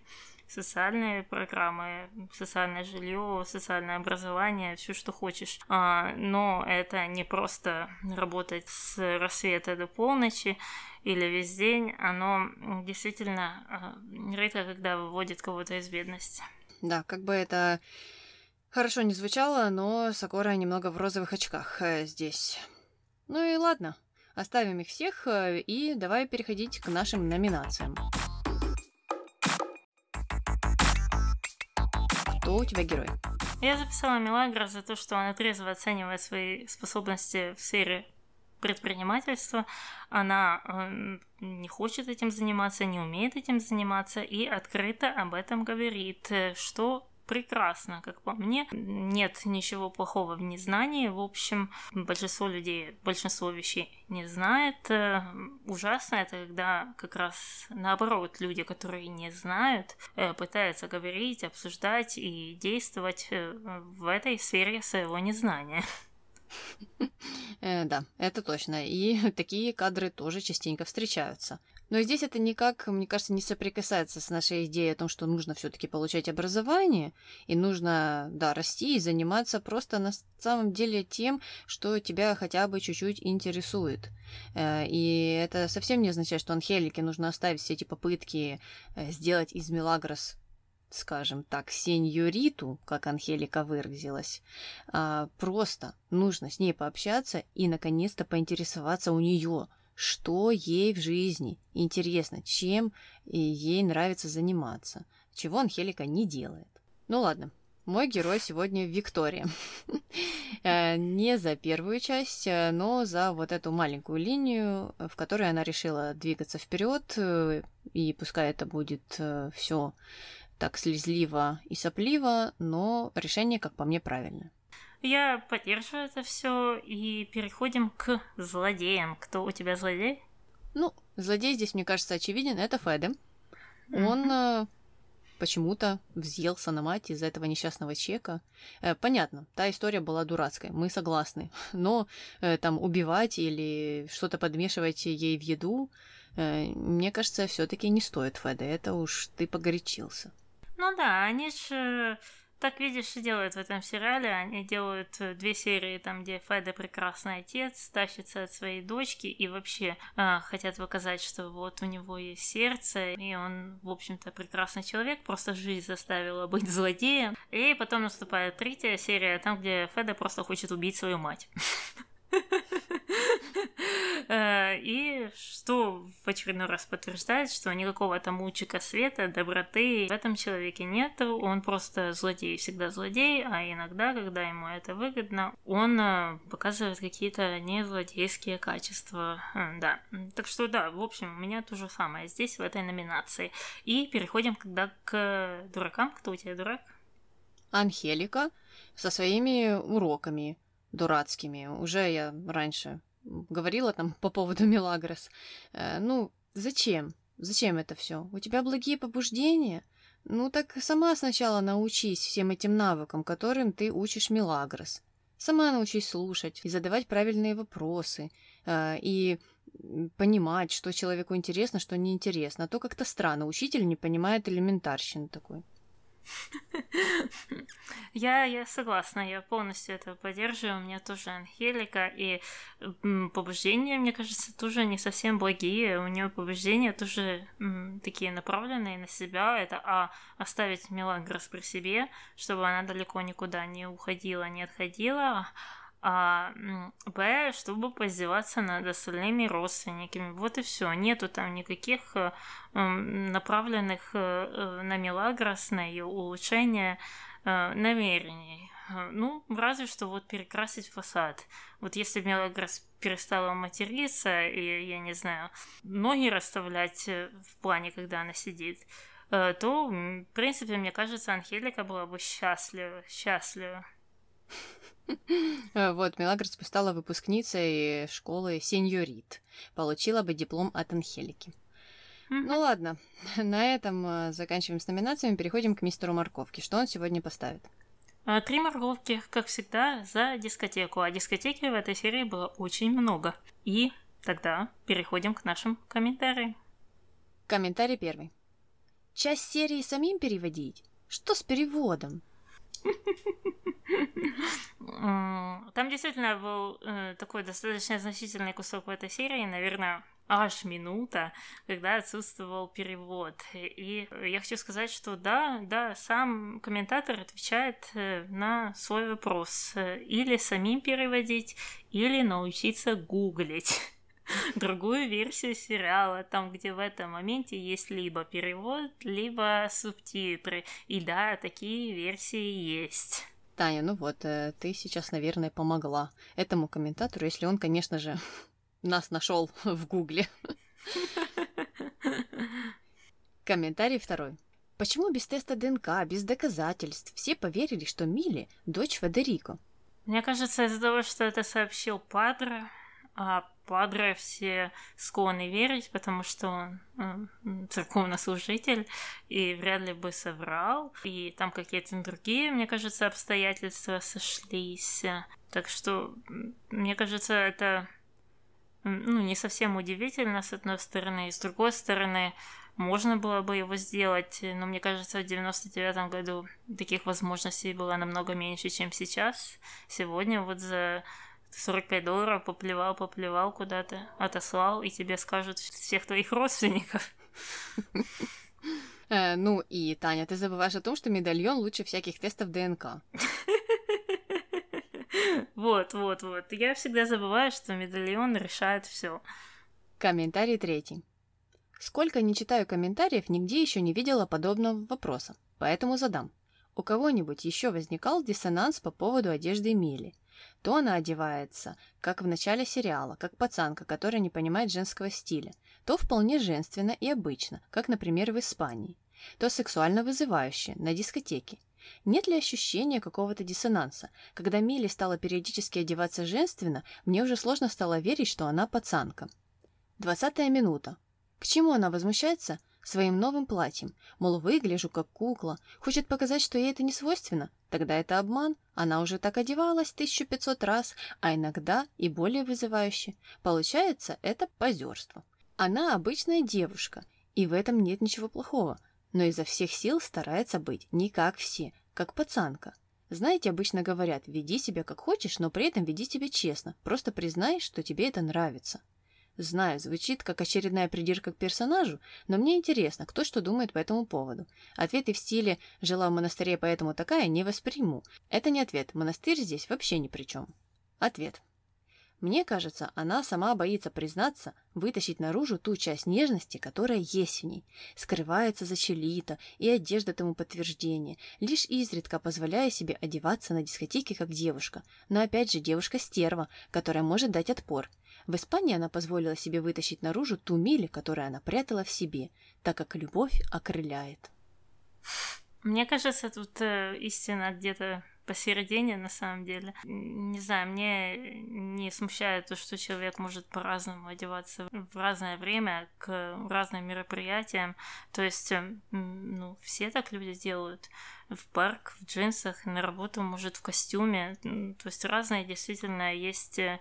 социальные программы, социальное жилье, социальное образование, все, что хочешь. А, но это не просто работать с рассвета до полночи или весь день, оно действительно а, редко когда выводит кого-то из бедности. Да, как бы это хорошо не звучало, но Сакора немного в розовых очках э, здесь. Ну и ладно, оставим их всех э, и давай переходить к нашим номинациям. Кто у тебя герой? Я записала Милагра за то, что она трезво оценивает свои способности в сфере предпринимательства. Она э, не хочет этим заниматься, не умеет этим заниматься и открыто об этом говорит, э, что прекрасно, как по мне. Нет ничего плохого в незнании. В общем, большинство людей, большинство вещей не знает. Э, ужасно это, когда как раз наоборот люди, которые не знают, э, пытаются говорить, обсуждать и действовать э, в этой сфере своего незнания. Да, это точно. И такие кадры тоже частенько встречаются. Но здесь это никак, мне кажется, не соприкасается с нашей идеей о том, что нужно все-таки получать образование, и нужно, да, расти и заниматься просто на самом деле тем, что тебя хотя бы чуть-чуть интересует. Э, и это совсем не означает, что Анхелике нужно оставить все эти попытки э, сделать из Мелагрос скажем так, сеньориту, как Анхелика выразилась, а, просто нужно с ней пообщаться и, наконец-то, поинтересоваться у нее, что ей в жизни интересно, чем ей нравится заниматься, чего Анхелика не делает. Ну ладно, мой герой сегодня Виктория. Э, не за первую часть, э, но за вот эту маленькую линию, в которой она решила двигаться вперед, э, и пускай это будет все так слезливо и сопливо, но решение, как по мне, правильное. Я поддерживаю это все и переходим к злодеям. Кто у тебя злодей? Ну, злодей здесь, мне кажется, очевиден. Это Феде. Он э, почему-то взъелся на мать из-за этого несчастного чека. Э, понятно, та история была дурацкой, мы согласны. Но э, там убивать или что-то подмешивать ей в еду, мне кажется, все-таки не стоит Феде. Это уж ты погорячился. Ну да, они же так, видишь, и делают в этом сериале. Они делают э, две серии, там, где Феда прекрасный отец, тащится от своей дочки и вообще э, хотят показать, что вот у него есть сердце, и он, в общем-то, прекрасный человек, просто жизнь заставила быть злодеем. И потом наступает третья серия, там, где Феда просто хочет убить свою мать. Э, и что в очередной раз подтверждает, что никакого там лучика света, доброты в этом человеке нет. Он просто злодей, всегда злодей, а иногда, когда ему это выгодно, он э, показывает какие-то не злодейские качества. Да. Так что да, в общем, у меня то же самое здесь, в этой номинации. И переходим когда к дуракам. Кто у тебя дурак? Анхелика со своими уроками дурацкими. Уже я раньше говорила там по поводу Мелагрос. Э, ну, зачем? Зачем это все? У тебя благие побуждения? Ну так сама сначала научись всем этим навыкам, которым ты учишь Мелагрос. Сама научись слушать и задавать правильные вопросы. Э, и понимать, что человеку интересно, что неинтересно. А то как-то странно. Учитель не понимает элементарщины такой. Я, я согласна, я полностью это поддерживаю. У меня тоже Анхелика, и побуждения, мне кажется, тоже не совсем благие. У нее побуждения тоже м, такие направленные на себя. Это а оставить Мелагрос при себе, чтобы она далеко никуда не уходила, не отходила а Б, чтобы поиздеваться над остальными родственниками. Вот и все. Нету там никаких э, направленных э, э, на Мелагрос, на ее улучшение намерений. Ну, разве что вот перекрасить фасад. Вот если Мелагрос перестала материться, и, я не знаю, ноги расставлять в плане, когда она сидит, то, в принципе, мне кажется, Анхелика была бы счастлива, счастлива. Вот, Мелагрос стала выпускницей школы сеньорит. Получила бы диплом от Анхелики. Ну ладно, на этом э, заканчиваем с номинациями, переходим к мистеру Морковки. Что он сегодня поставит? А, три морковки, как всегда, за дискотеку. А дискотеки в этой серии было очень много. И тогда переходим к нашим комментариям. Комментарий первый. Часть серии самим переводить? Что с переводом? Там действительно был э, такой достаточно значительный кусок в этой серии, наверное, аж минута, когда отсутствовал перевод. И я хочу сказать, что да, да, сам комментатор отвечает э, на свой вопрос. Или самим переводить, или научиться гуглить другую версию сериала, там, где в этом моменте есть либо перевод, либо субтитры. И да, такие версии есть. Таня, ну вот, э, ты сейчас, наверное, помогла этому комментатору, если он, конечно же, нас нашел в Гугле. Комментарий второй. Почему без теста ДНК, без доказательств все поверили, что Милли – дочь Федерико? Мне кажется, из-за того, что это сообщил Падре, а Падре все склонны верить, потому что он э, церковнослужитель и вряд ли бы соврал. И там какие-то другие, мне кажется, обстоятельства сошлись. Так что, мне кажется, это ну, не совсем удивительно, с одной стороны, и с другой стороны, можно было бы его сделать, но мне кажется, в 99 году таких возможностей было намного меньше, чем сейчас. Сегодня вот за 45 долларов поплевал, поплевал куда-то, отослал, и тебе скажут всех твоих родственников. Э, ну и, Таня, ты забываешь о том, что медальон лучше всяких тестов ДНК. Вот, вот, вот. Я всегда забываю, что медальон решает все. Комментарий третий. Сколько не читаю комментариев, нигде еще не видела подобного вопроса, поэтому задам. У кого-нибудь еще возникал диссонанс по поводу одежды Мили? То она одевается, как в начале сериала, как пацанка, которая не понимает женского стиля, то вполне женственно и обычно, как, например, в Испании, то сексуально вызывающе, на дискотеке, нет ли ощущения какого-то диссонанса? Когда Милли стала периодически одеваться женственно, мне уже сложно стало верить, что она пацанка. Двадцатая минута. К чему она возмущается? Своим новым платьем. Мол, выгляжу как кукла. Хочет показать, что ей это не свойственно. Тогда это обман. Она уже так одевалась 1500 раз, а иногда и более вызывающе. Получается, это позерство. Она обычная девушка, и в этом нет ничего плохого но изо всех сил старается быть не как все, как пацанка. Знаете, обычно говорят, веди себя как хочешь, но при этом веди себя честно, просто признай, что тебе это нравится. Знаю, звучит как очередная придирка к персонажу, но мне интересно, кто что думает по этому поводу. Ответы в стиле «жила в монастыре, поэтому такая» не восприму. Это не ответ, монастырь здесь вообще ни при чем. Ответ. Мне кажется, она сама боится признаться, вытащить наружу ту часть нежности, которая есть в ней, скрывается за челита и одежда тому подтверждение, лишь изредка позволяя себе одеваться на дискотеке как девушка, но опять же девушка-стерва, которая может дать отпор. В Испании она позволила себе вытащить наружу ту мили, которую она прятала в себе, так как любовь окрыляет. Мне кажется, тут э, истина где-то посередине, на самом деле. Не знаю, мне не смущает то, что человек может по-разному одеваться в разное время к разным мероприятиям. То есть, эм, ну, все так люди делают. В парк, в джинсах, на работу, может, в костюме. То есть разные действительно есть э,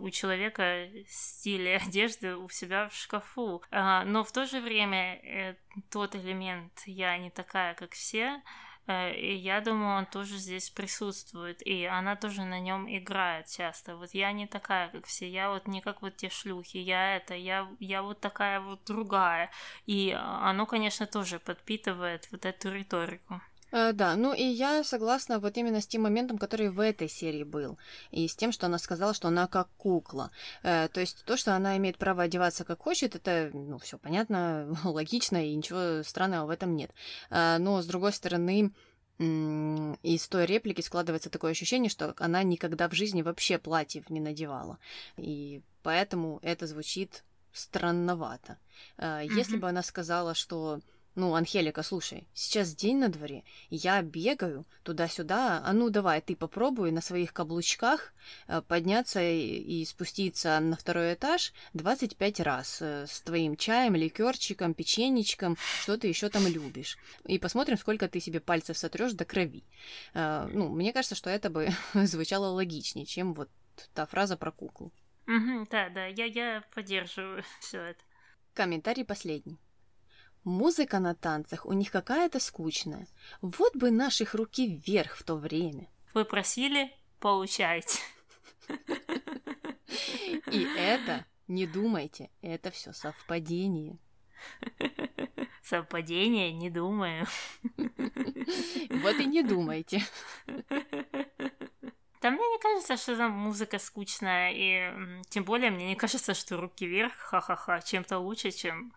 у человека стиль одежды у себя в шкафу. А, но в то же время э, тот элемент «я не такая, как все», Э, и я думаю, он тоже здесь присутствует. И она тоже на нем играет часто. Вот я не такая, как все. Я вот не как вот те шлюхи. Я это, я, я вот такая вот другая. И оно, конечно, тоже подпитывает вот эту риторику. Э, да, ну и я согласна вот именно с тем моментом, который в этой серии был, и с тем, что она сказала, что она как кукла. Э, то есть то, что она имеет право одеваться как хочет, это, ну, все понятно, логично, и ничего странного в этом нет. Э, но, с другой стороны, из той реплики складывается такое ощущение, что она никогда в жизни вообще платьев не надевала. И поэтому это звучит странновато. Если mm-hmm. бы она сказала, что Ну, Анхелика, слушай, сейчас день на дворе, я бегаю туда-сюда, а ну давай, ты попробуй на своих каблучках э, подняться и спуститься на второй этаж 25 раз э, с твоим чаем, ликерчиком, печенечком, что ты еще там любишь. И посмотрим, сколько ты себе пальцев сотрешь до крови. Э, ну, мне кажется, что это бы звучало логичнее, чем вот та фраза про куклу. Угу, да, да, я, я поддерживаю все это. Комментарий последний. Музыка на танцах у них какая-то скучная. Вот бы наших руки вверх в то время. Вы просили, получайте. И это, не думайте, это все совпадение. Совпадение, не думаю. Вот и не думайте. Да мне не кажется, что там музыка скучная, и тем более мне не кажется, что руки вверх, ха-ха-ха, чем-то лучше, чем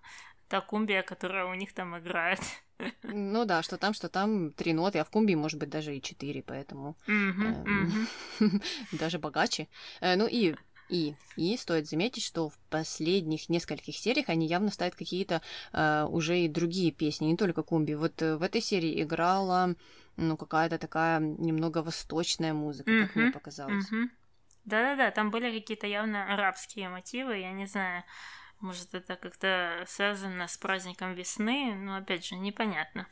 та кумбия, которая у них там играет. Ну да, что там, что там три ноты, а в кумбии может быть даже и четыре, поэтому эм, даже богаче. Э, ну и и, и стоит заметить, что в последних нескольких сериях они явно ставят какие-то э, уже и другие песни, не только кумби. Вот э, в этой серии играла ну какая-то такая немного восточная музыка, как мне показалось. Да-да-да, там были какие-то явно арабские мотивы, я не знаю. Может, это как-то связано с праздником весны, но опять же, непонятно.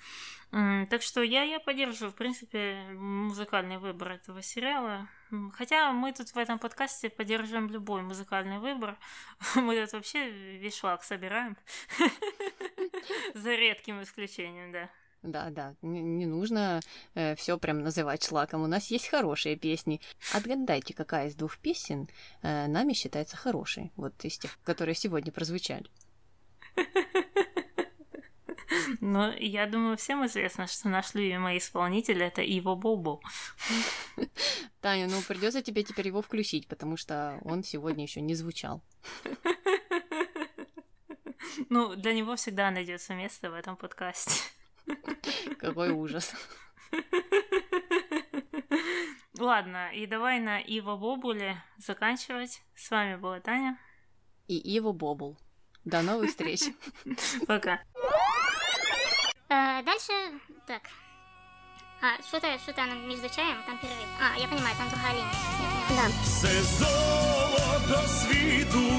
Так что я, я поддерживаю, в принципе, музыкальный выбор этого сериала. Хотя мы тут в этом подкасте поддерживаем любой музыкальный выбор. Мы тут вообще весь собираем. За редким исключением, да. Да, да, не, нужно э, все прям называть шлаком. У нас есть хорошие песни. Отгадайте, какая из двух песен э, нами считается хорошей. Вот из тех, которые сегодня прозвучали. Ну, я думаю, всем известно, что наш любимый исполнитель это Иво Бобо. Таня, ну придется тебе теперь его включить, потому что он сегодня еще не звучал. Ну, для него всегда найдется место в этом подкасте. Какой ужас. Ладно, и давай на Иво Бобуле заканчивать. С вами была Таня. И Иво Бобул. До новых встреч. Пока. А, дальше, так. А, что-то, что-то между чаем, там перерыв. А, я понимаю, там другая линия. Да. Все золото світу,